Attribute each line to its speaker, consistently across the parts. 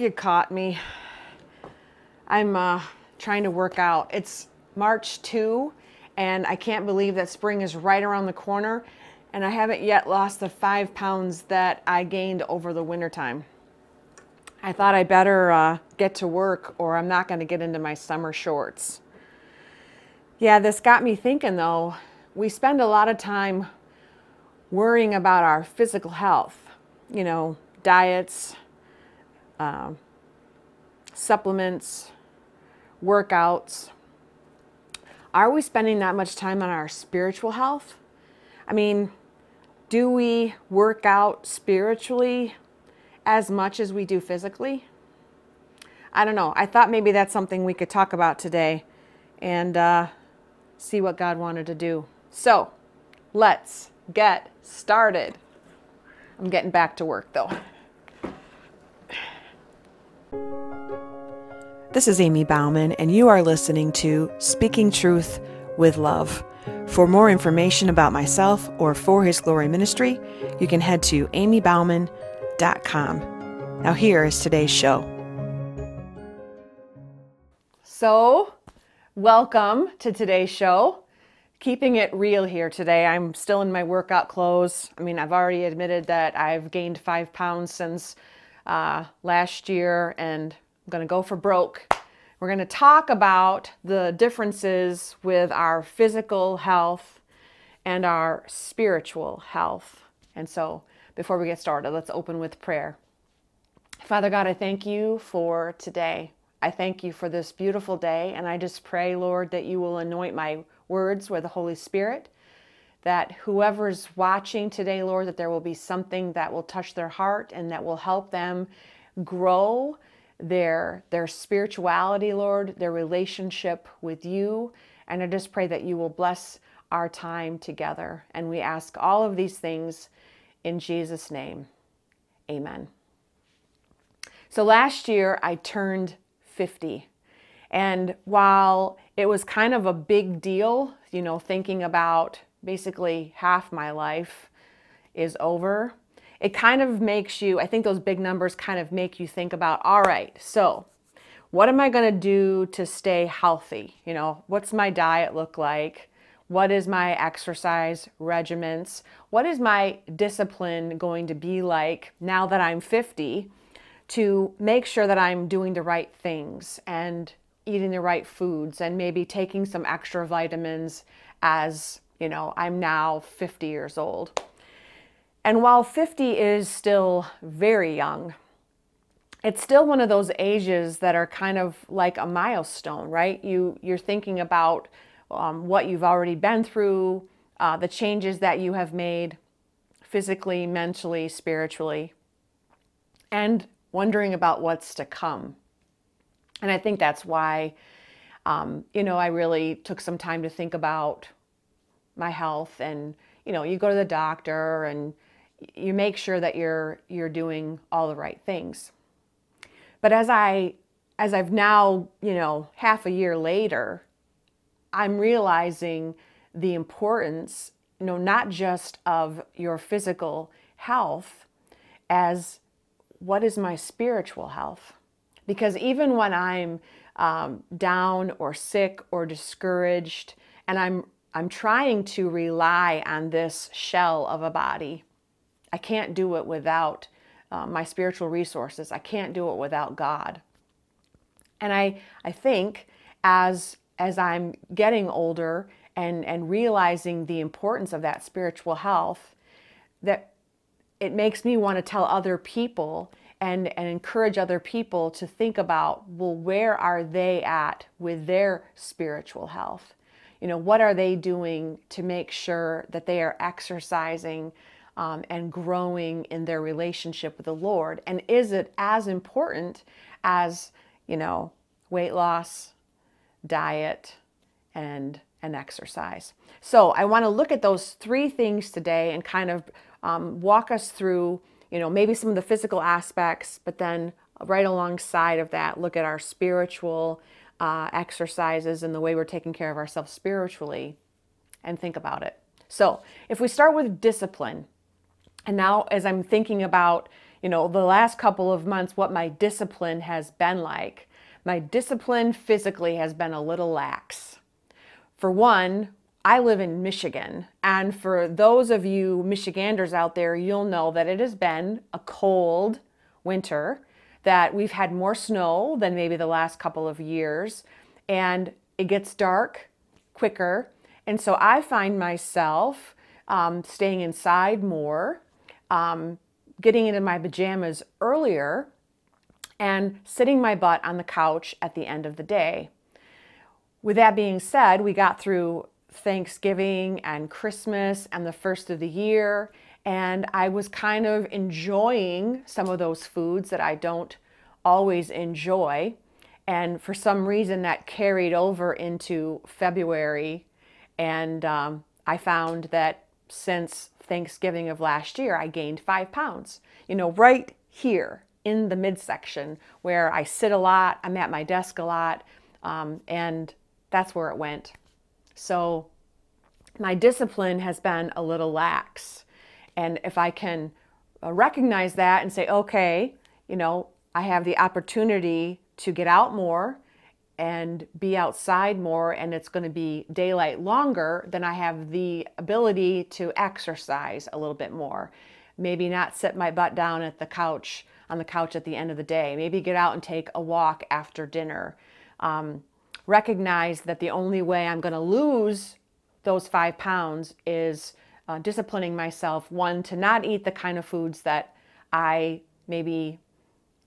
Speaker 1: You caught me. I'm uh, trying to work out. It's March 2, and I can't believe that spring is right around the corner, and I haven't yet lost the five pounds that I gained over the wintertime. I thought I better uh, get to work or I'm not going to get into my summer shorts. Yeah, this got me thinking though. We spend a lot of time worrying about our physical health, you know, diets, supplements, workouts. Are we spending that much time on our spiritual health? I mean, do we work out spiritually as much as we do physically? I don't know. I thought maybe that's something we could talk about today and uh, see what God wanted to do. So let's get started. I'm getting back to work though. This is Amy Bauman, and you are listening to Speaking Truth with Love. For more information about myself or For His Glory Ministry, you can head to amybauman.com. Now, here is today's show. So, welcome to today's show. Keeping it real here today. I'm still in my workout clothes. I mean, I've already admitted that I've gained five pounds since uh, last year, and I'm going to go for broke. We're going to talk about the differences with our physical health and our spiritual health. And so, before we get started, let's open with prayer. Father God, I thank you for today. I thank you for this beautiful day, and I just pray, Lord, that you will anoint my words with the Holy Spirit. That whoever's watching today, Lord, that there will be something that will touch their heart and that will help them grow their their spirituality, Lord, their relationship with you. And I just pray that you will bless our time together. And we ask all of these things in Jesus' name. Amen. So last year I turned 50. And while it was kind of a big deal, you know, thinking about basically half my life is over, it kind of makes you, I think those big numbers kind of make you think about, all right, so what am I going to do to stay healthy? You know, what's my diet look like? What is my exercise regiments? What is my discipline going to be like now that I'm 50 to make sure that I'm doing the right things and eating the right foods and maybe taking some extra vitamins as, you know, I'm now 50 years old. And while 50 is still very young, it's still one of those ages that are kind of like a milestone, right? You you're thinking about um, what you've already been through, uh, the changes that you have made, physically, mentally, spiritually, and wondering about what's to come. And I think that's why, um, you know, I really took some time to think about my health, and you know, you go to the doctor and you make sure that you're you're doing all the right things. But as I as I've now, you know, half a year later, I'm realizing the importance, you know, not just of your physical health as what is my spiritual health? Because even when I'm um, down or sick or discouraged, and I'm I'm trying to rely on this shell of a body, I can't do it without uh, my spiritual resources. I can't do it without God. And I, I think as, as I'm getting older and, and realizing the importance of that spiritual health, that it makes me want to tell other people and, and encourage other people to think about well, where are they at with their spiritual health? You know, what are they doing to make sure that they are exercising um, and growing in their relationship with the Lord? And is it as important as, you know, weight loss, diet, and and exercise. So I want to look at those three things today and kind of um, walk us through, you know, maybe some of the physical aspects, but then right alongside of that, look at our spiritual uh, exercises and the way we're taking care of ourselves spiritually, and think about it. So if we start with discipline, and now, as I'm thinking about, you know, the last couple of months, what my discipline has been like. My discipline physically has been a little lax. For one, I live in Michigan, and for those of you Michiganders out there, you'll know that it has been a cold winter, that we've had more snow than maybe the last couple of years, and it gets dark quicker. And so I find myself um, staying inside more, um, getting into my pajamas earlier, and sitting my butt on the couch at the end of the day. With that being said, we got through Thanksgiving and Christmas and the first of the year. And I was kind of enjoying some of those foods that I don't always enjoy. And for some reason, that carried over into February. And um, I found that since Thanksgiving of last year, I gained five pounds. You know, right here in the midsection where I sit a lot, I'm at my desk a lot, um, and that's where it went. So my discipline has been a little lax. And if I can uh, recognize that and say, okay, you know, I have the opportunity to get out more and be outside more, and it's going to be daylight longer, then I have the ability to exercise a little bit more. Maybe not sit my butt down at the couch on the couch at the end of the day. Maybe get out and take a walk after dinner. Um, recognize that the only way I'm going to lose those five pounds is uh, disciplining myself, one, to not eat the kind of foods that I maybe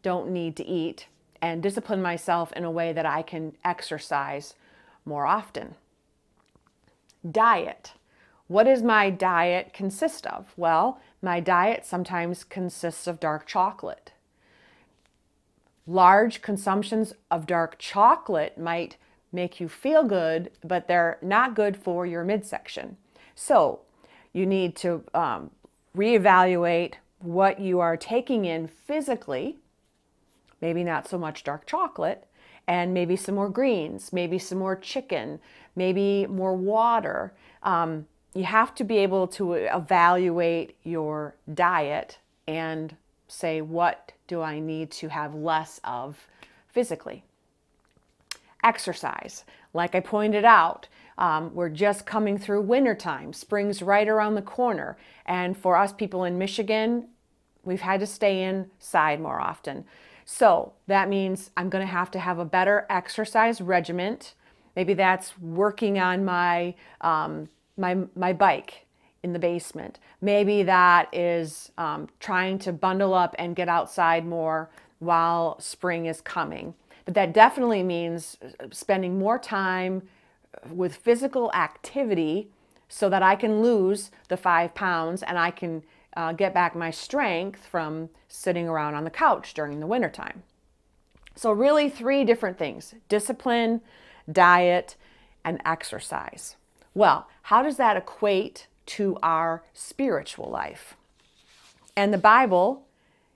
Speaker 1: don't need to eat, and discipline myself in a way that I can exercise more often. Diet. What does my diet consist of? Well, my diet sometimes consists of dark chocolate. Large consumptions of dark chocolate might make you feel good, but they're not good for your midsection. So you need to um, reevaluate what you are taking in physically, maybe not so much dark chocolate, and maybe some more greens, maybe some more chicken, maybe more water. Um, you have to be able to evaluate your diet and say, what do I need to have less of physically? exercise. Like I pointed out, um, we're just coming through wintertime. Spring's right around the corner. And for us people in Michigan, we've had to stay inside more often. So that means I'm going to have to have a better exercise regiment. Maybe that's working on my, um, my, my bike in the basement. Maybe that is um, trying to bundle up and get outside more while spring is coming. But that definitely means spending more time with physical activity so that I can lose the five pounds and I can uh, get back my strength from sitting around on the couch during the wintertime. So, really, three different things discipline, diet, and exercise. Well, how does that equate to our spiritual life? And the Bible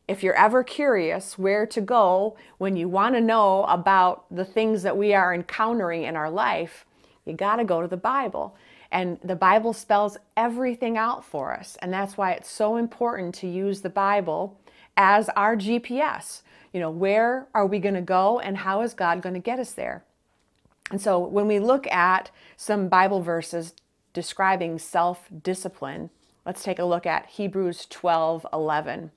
Speaker 1: if you're ever curious where to go when you want to know about the things that we are encountering in our life, you got to go to the Bible. And the Bible spells everything out for us. And that's why it's so important to use the Bible as our GPS. You know, where are we going to go and how is God going to get us there? And so when we look at some Bible verses describing self discipline, let's take a look at Hebrews 12 11.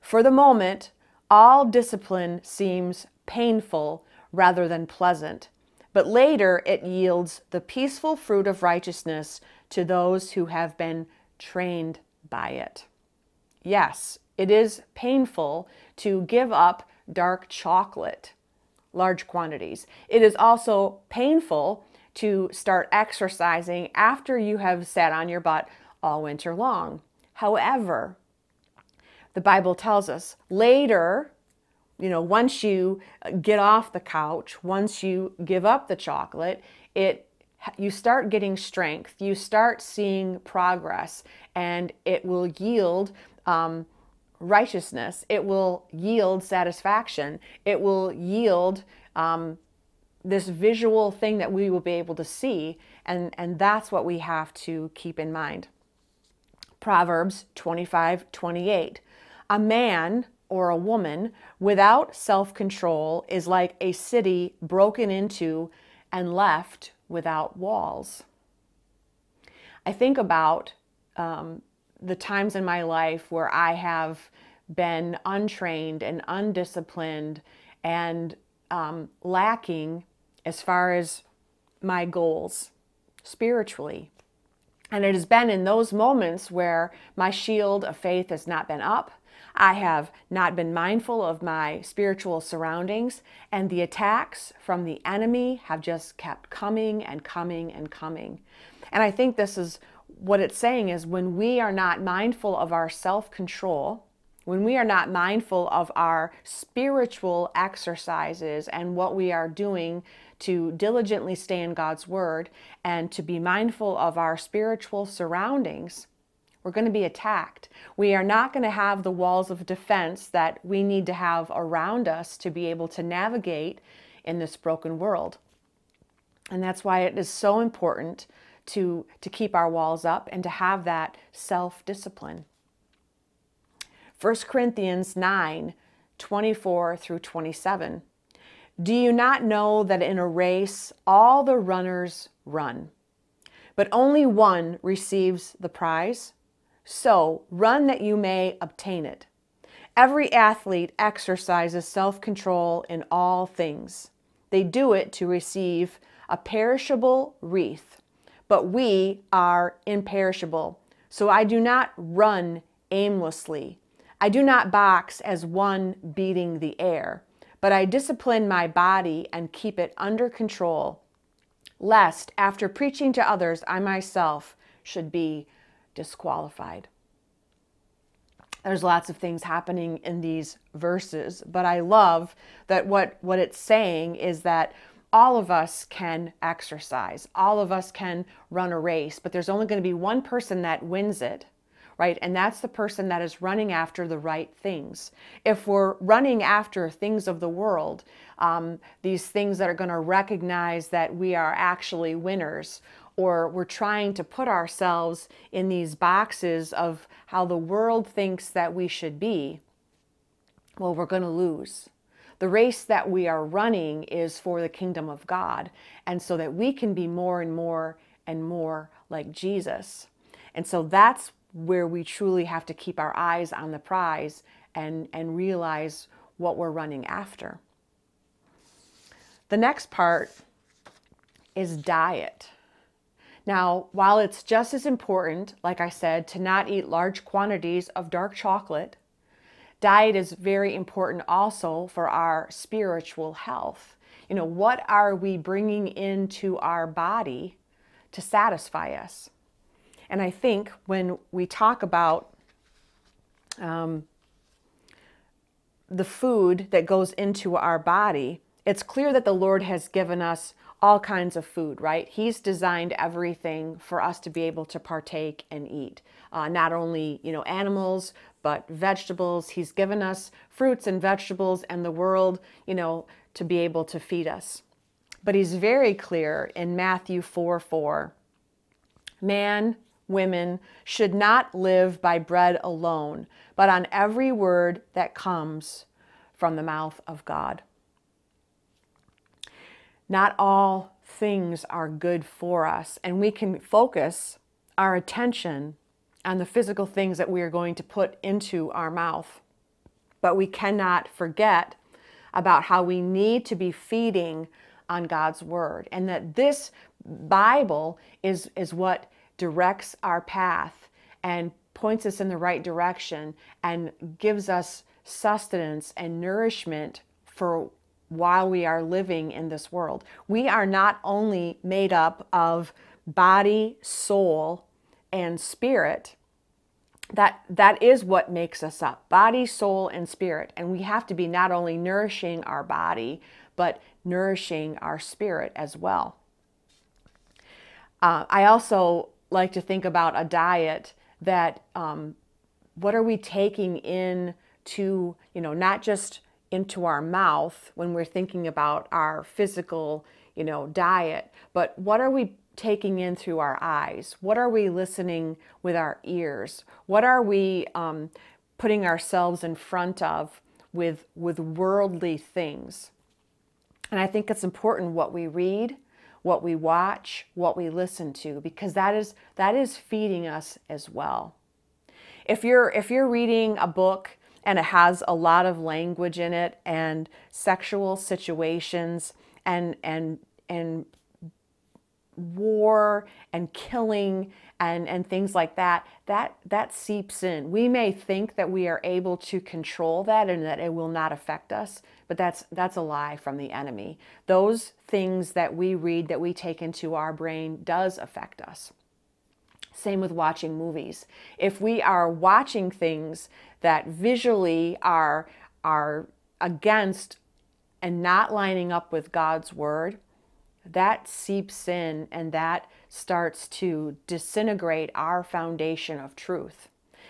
Speaker 1: For the moment, all discipline seems painful rather than pleasant, but later it yields the peaceful fruit of righteousness to those who have been trained by it. Yes, it is painful to give up dark chocolate, large quantities. It is also painful to start exercising after you have sat on your butt all winter long. However, the Bible tells us. Later, you know, once you get off the couch, once you give up the chocolate, it you start getting strength, you start seeing progress, and it will yield um, righteousness. It will yield satisfaction. It will yield um, this visual thing that we will be able to see, and, and that's what we have to keep in mind. Proverbs 25 28. A man or a woman without self control is like a city broken into and left without walls. I think about um, the times in my life where I have been untrained and undisciplined and um, lacking as far as my goals spiritually. And it has been in those moments where my shield of faith has not been up. I have not been mindful of my spiritual surroundings, and the attacks from the enemy have just kept coming and coming and coming. And I think this is what it's saying is when we are not mindful of our self control, when we are not mindful of our spiritual exercises and what we are doing to diligently stay in God's Word and to be mindful of our spiritual surroundings, we're going to be attacked. We are not going to have the walls of defense that we need to have around us to be able to navigate in this broken world. And that's why it is so important to, to keep our walls up and to have that self discipline. 1 Corinthians 9 24 through 27. Do you not know that in a race all the runners run, but only one receives the prize? So run that you may obtain it. Every athlete exercises self control in all things. They do it to receive a perishable wreath, but we are imperishable. So I do not run aimlessly. I do not box as one beating the air, but I discipline my body and keep it under control, lest after preaching to others, I myself should be disqualified. There's lots of things happening in these verses, but I love that what, what it's saying is that all of us can exercise, all of us can run a race, but there's only going to be one person that wins it right? And that's the person that is running after the right things. If we're running after things of the world, um, these things that are going to recognize that we are actually winners, or we're trying to put ourselves in these boxes of how the world thinks that we should be, well, we're going to lose. The race that we are running is for the kingdom of God, and so that we can be more and more and more like Jesus. And so that's where we truly have to keep our eyes on the prize and, and realize what we're running after. The next part is diet. Now, while it's just as important, like I said, to not eat large quantities of dark chocolate, diet is very important also for our spiritual health. You know, what are we bringing into our body to satisfy us? And I think when we talk about um, the food that goes into our body, it's clear that the Lord has given us all kinds of food, right? He's designed everything for us to be able to partake and eat. Uh, not only, you know, animals, but vegetables. He's given us fruits and vegetables and the world, you know, to be able to feed us. But he's very clear in Matthew 4 4. Man women should not live by bread alone, but on every word that comes from the mouth of God. Not all things are good for us, and we can focus our attention on the physical things that we are going to put into our mouth. But we cannot forget about how we need to be feeding on God's word and that this Bible is, is what directs our path and points us in the right direction and gives us sustenance and nourishment for while we are living in this world. We are not only made up of body, soul, and spirit. That that is what makes us up. Body, soul, and spirit. And we have to be not only nourishing our body, but nourishing our spirit as well. Uh, I also like to think about a diet that um, what are we taking in to, you know, not just into our mouth when we're thinking about our physical, you know, diet, but what are we taking in through our eyes? What are we listening with our ears? What are we um, putting ourselves in front of with, with worldly things. And I think it's important what we read, what we watch, what we listen to, because that is, that is feeding us as well. If you're, if you're reading a book and it has a lot of language in it and sexual situations and, and, and war and killing and, and things like that, that, that seeps in. We may think that we are able to control that and that it will not affect us, but that's, that's a lie from the enemy. Those things that we read, that we take into our brain, does affect us. Same with watching movies. If we are watching things that visually are, are against and not lining up with God's word, that seeps in and that starts to disintegrate our foundation of truth.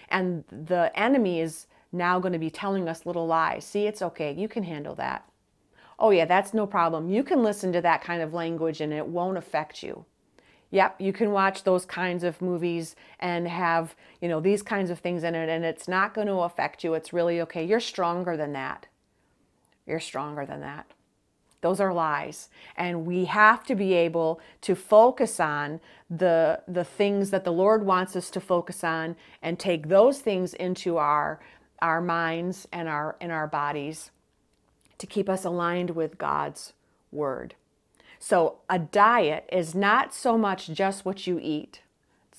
Speaker 1: And the enemy is now going to be telling us little lies. See, it's okay. You can handle that. Oh, yeah, that's no problem. You can listen to that kind of language and it won't affect you. Yep, you can watch those kinds of movies and have, you know, these kinds of things in it and it's not going to affect you. It's really okay. You're stronger than that. You're stronger than that. Those are lies. And we have to be able to focus on the, the things that the Lord wants us to focus on and take those things into our, our minds and our, in our bodies to keep us aligned with God's word. So a diet is not so much just what you eat.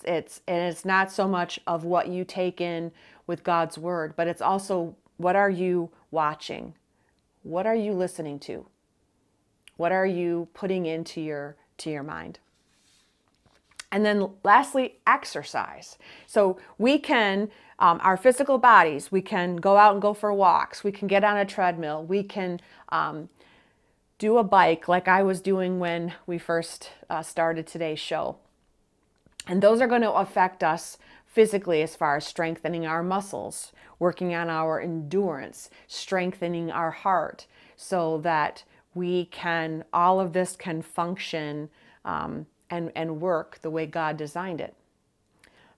Speaker 1: It's and it's not so much of what you take in with God's word, but it's also what are you watching? What are you listening to? What are you putting into your to your mind? And then lastly, exercise. So we can, um, our physical bodies, we can go out and go for walks. We can get on a treadmill. We can um, do a bike like I was doing when we first uh, started today's show. And those are going to affect us physically as far as strengthening our muscles, working on our endurance, strengthening our heart so that we can, all of this can function um, and, and work the way God designed it.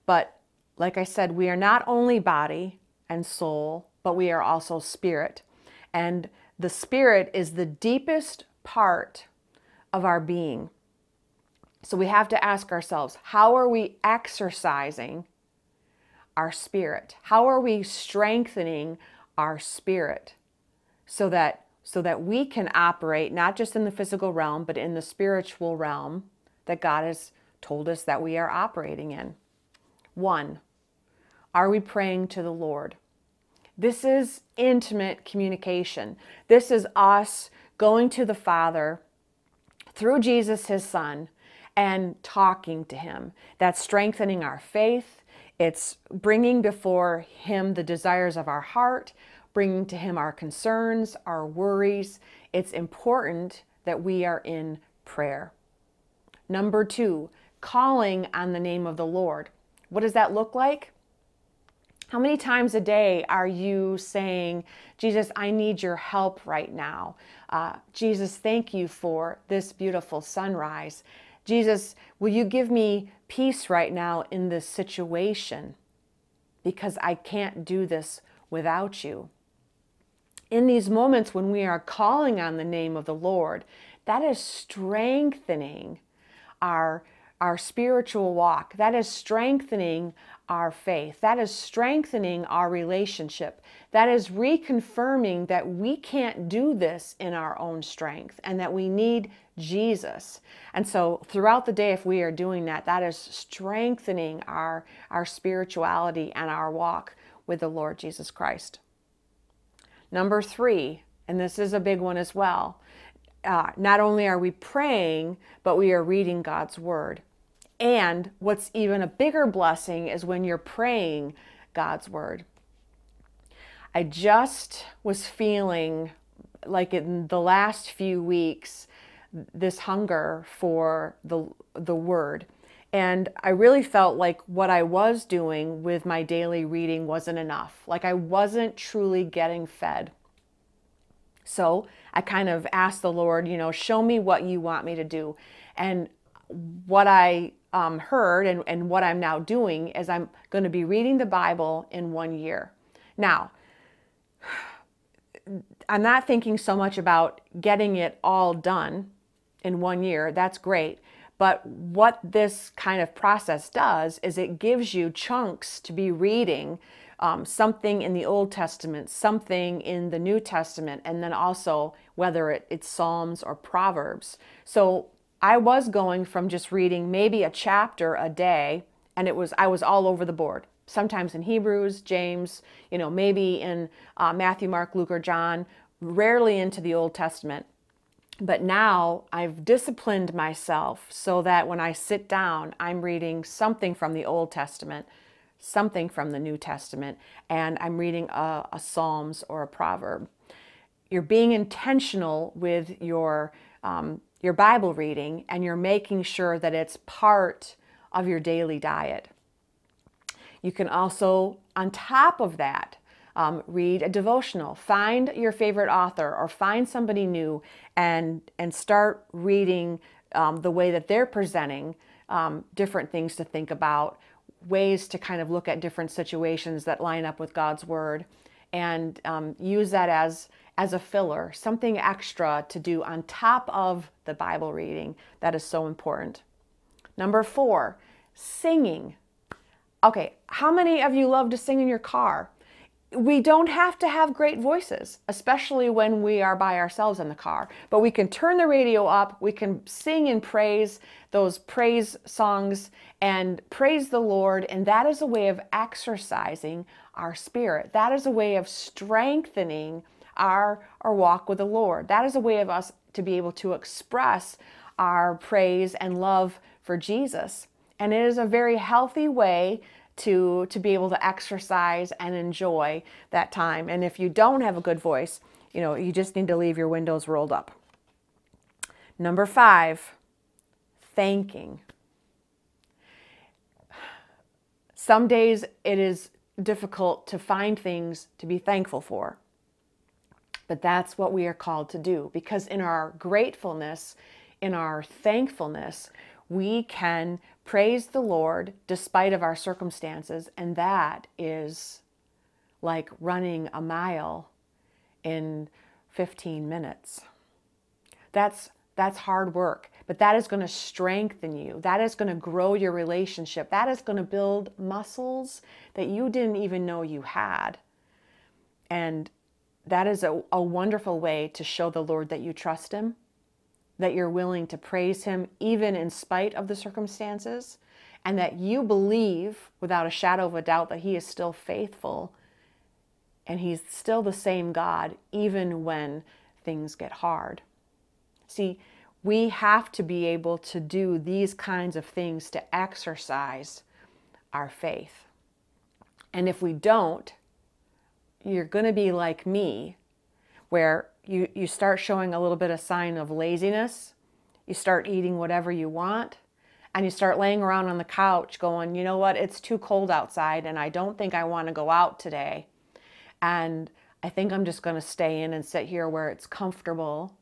Speaker 1: But like I said, we are not only body and soul, but we are also spirit. And the spirit is the deepest part of our being. So we have to ask ourselves how are we exercising our spirit? How are we strengthening our spirit so that so that we can operate not just in the physical realm, but in the spiritual realm that God has told us that we are operating in. One, are we praying to the Lord? This is intimate communication. This is us going to the Father through Jesus, his Son, and talking to him. That's strengthening our faith. It's bringing before him the desires of our heart, bringing to Him our concerns, our worries. It's important that we are in prayer. Number two, calling on the name of the Lord. What does that look like? How many times a day are you saying, Jesus, I need your help right now? Uh, Jesus, thank you for this beautiful sunrise. Jesus, will you give me peace right now in this situation? Because I can't do this without you in these moments when we are calling on the name of the Lord, that is strengthening our, our spiritual walk. That is strengthening our faith. That is strengthening our relationship. That is reconfirming that we can't do this in our own strength and that we need Jesus. And so throughout the day, if we are doing that, that is strengthening our, our spirituality and our walk with the Lord Jesus Christ. Number three, and this is a big one as well, uh, not only are we praying, but we are reading God's word. And what's even a bigger blessing is when you're praying God's word. I just was feeling like in the last few weeks this hunger for the the word. And I really felt like what I was doing with my daily reading wasn't enough. Like I wasn't truly getting fed. So I kind of asked the Lord, you know, show me what you want me to do. And what I um, heard and, and what I'm now doing is I'm going to be reading the Bible in one year. Now, I'm not thinking so much about getting it all done in one year. That's great. But what this kind of process does is it gives you chunks to be reading um, something in the Old Testament, something in the New Testament, and then also whether it, it's Psalms or Proverbs. So I was going from just reading maybe a chapter a day, and it was I was all over the board. Sometimes in Hebrews, James, you know, maybe in uh, Matthew, Mark, Luke, or John. Rarely into the Old Testament. But now I've disciplined myself so that when I sit down, I'm reading something from the Old Testament, something from the New Testament, and I'm reading a, a Psalms or a proverb. You're being intentional with your um, your Bible reading, and you're making sure that it's part of your daily diet. You can also, on top of that, um, read a devotional, find your favorite author or find somebody new and, and start reading um, the way that they're presenting um, different things to think about, ways to kind of look at different situations that line up with God's Word, and um, use that as, as a filler, something extra to do on top of the Bible reading that is so important. Number four, singing. Okay, how many of you love to sing in your car? we don't have to have great voices, especially when we are by ourselves in the car. But we can turn the radio up, we can sing and praise those praise songs and praise the Lord. And that is a way of exercising our spirit. That is a way of strengthening our, our walk with the Lord. That is a way of us to be able to express our praise and love for Jesus. And it is a very healthy way to to be able to exercise and enjoy that time. And if you don't have a good voice, you know, you just need to leave your windows rolled up. Number 5, thanking. Some days it is difficult to find things to be thankful for. But that's what we are called to do because in our gratefulness, in our thankfulness, we can praise the Lord despite of our circumstances, and that is like running a mile in 15 minutes. That's that's hard work, but that is going to strengthen you. That is going to grow your relationship. That is going to build muscles that you didn't even know you had. And that is a, a wonderful way to show the Lord that you trust Him that you're willing to praise Him even in spite of the circumstances, and that you believe without a shadow of a doubt that He is still faithful and He's still the same God even when things get hard. See, we have to be able to do these kinds of things to exercise our faith. And if we don't, you're going to be like me, where you, you start showing a little bit of sign of laziness. You start eating whatever you want. And you start laying around on the couch going, you know what, it's too cold outside and I don't think I want to go out today. And I think I'm just going to stay in and sit here where it's comfortable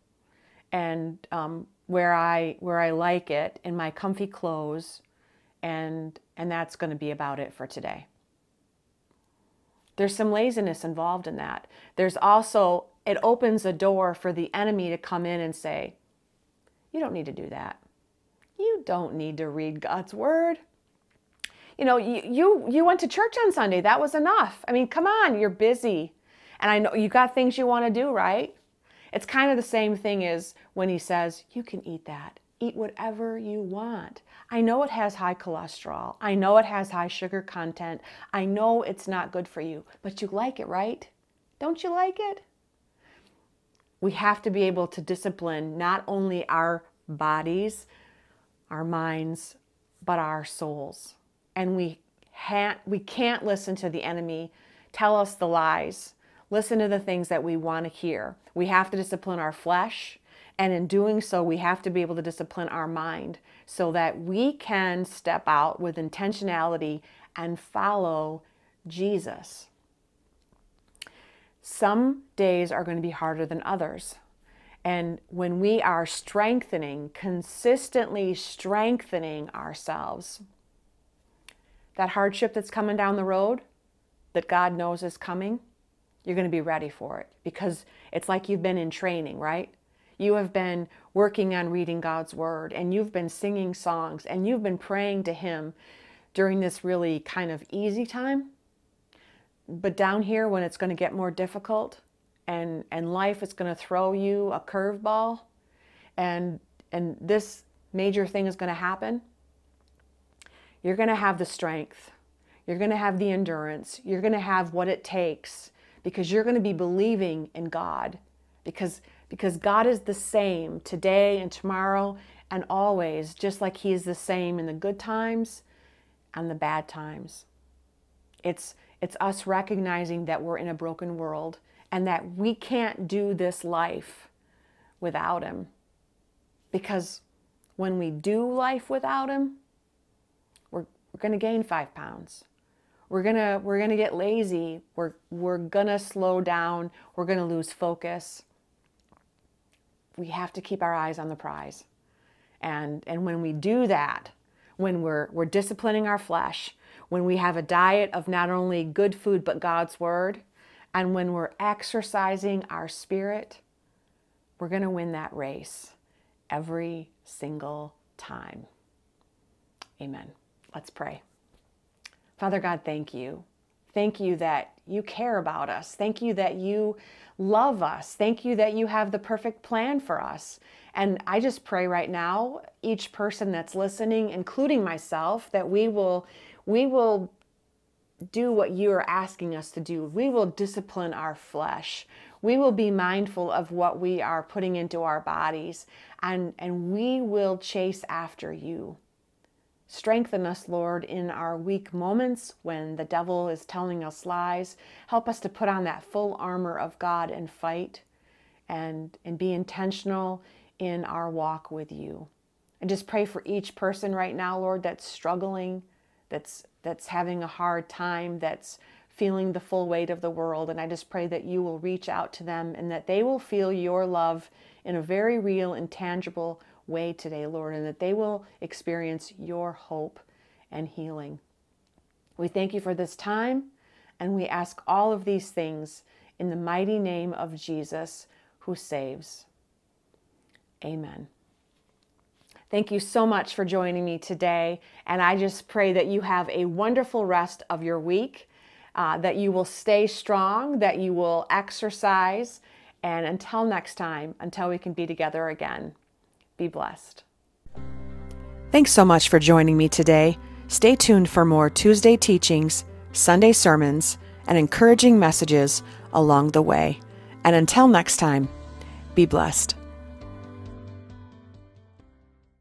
Speaker 1: and um, where I where I like it in my comfy clothes, and and that's going to be about it for today. There's some laziness involved in that. There's also it opens a door for the enemy to come in and say, You don't need to do that. You don't need to read God's word. You know, you, you, you went to church on Sunday. That was enough. I mean, come on, you're busy. And I know you got things you want to do, right? It's kind of the same thing as when he says, You can eat that. Eat whatever you want. I know it has high cholesterol. I know it has high sugar content. I know it's not good for you, but you like it, right? Don't you like it? we have to be able to discipline not only our bodies, our minds, but our souls. And we can't, we can't listen to the enemy tell us the lies, listen to the things that we want to hear. We have to discipline our flesh. And in doing so, we have to be able to discipline our mind so that we can step out with intentionality and follow Jesus. Some days are going to be harder than others. And when we are strengthening, consistently strengthening ourselves, that hardship that's coming down the road, that God knows is coming, you're going to be ready for it because it's like you've been in training, right? You have been working on reading God's word and you've been singing songs and you've been praying to Him during this really kind of easy time. But down here, when it's going to get more difficult and, and life is going to throw you a curveball and, and this major thing is going to happen, you're going to have the strength. You're going to have the endurance. You're going to have what it takes because you're going to be believing in God because because God is the same today and tomorrow and always just like he is the same in the good times and the bad times. It's it's us recognizing that we're in a broken world and that we can't do this life without him. Because when we do life without him, we're, we're going to gain five pounds. We're gonna we're gonna get lazy. We're we're gonna slow down. We're gonna lose focus. We have to keep our eyes on the prize. And and when we do that, when we're we're disciplining our flesh, when we have a diet of not only good food but God's word, and when we're exercising our spirit, we're going to win that race every single time. Amen. Let's pray. Father God, thank you. Thank you that you care about us. Thank you that you love us. Thank you that you have the perfect plan for us. And I just pray right now, each person that's listening, including myself, that we will we will do what you are asking us to do. We will discipline our flesh. We will be mindful of what we are putting into our bodies and, and we will chase after you. Strengthen us, Lord, in our weak moments when the devil is telling us lies. Help us to put on that full armor of God and fight and, and be intentional in our walk with you. And just pray for each person right now, Lord, that's struggling that's that's having a hard time, that's feeling the full weight of the world. And I just pray that you will reach out to them and that they will feel your love in a very real and tangible way today, Lord, and that they will experience your hope and healing. We thank you for this time, and we ask all of these things in the mighty name of Jesus who saves. Amen. Thank you so much for joining me today. And I just pray that you have a wonderful rest of your week, uh, that you will stay strong, that you will exercise. And until next time, until we can be together again, be blessed. Thanks so much for joining me today. Stay tuned for more Tuesday teachings, Sunday sermons, and encouraging messages along the way. And until next time, be blessed.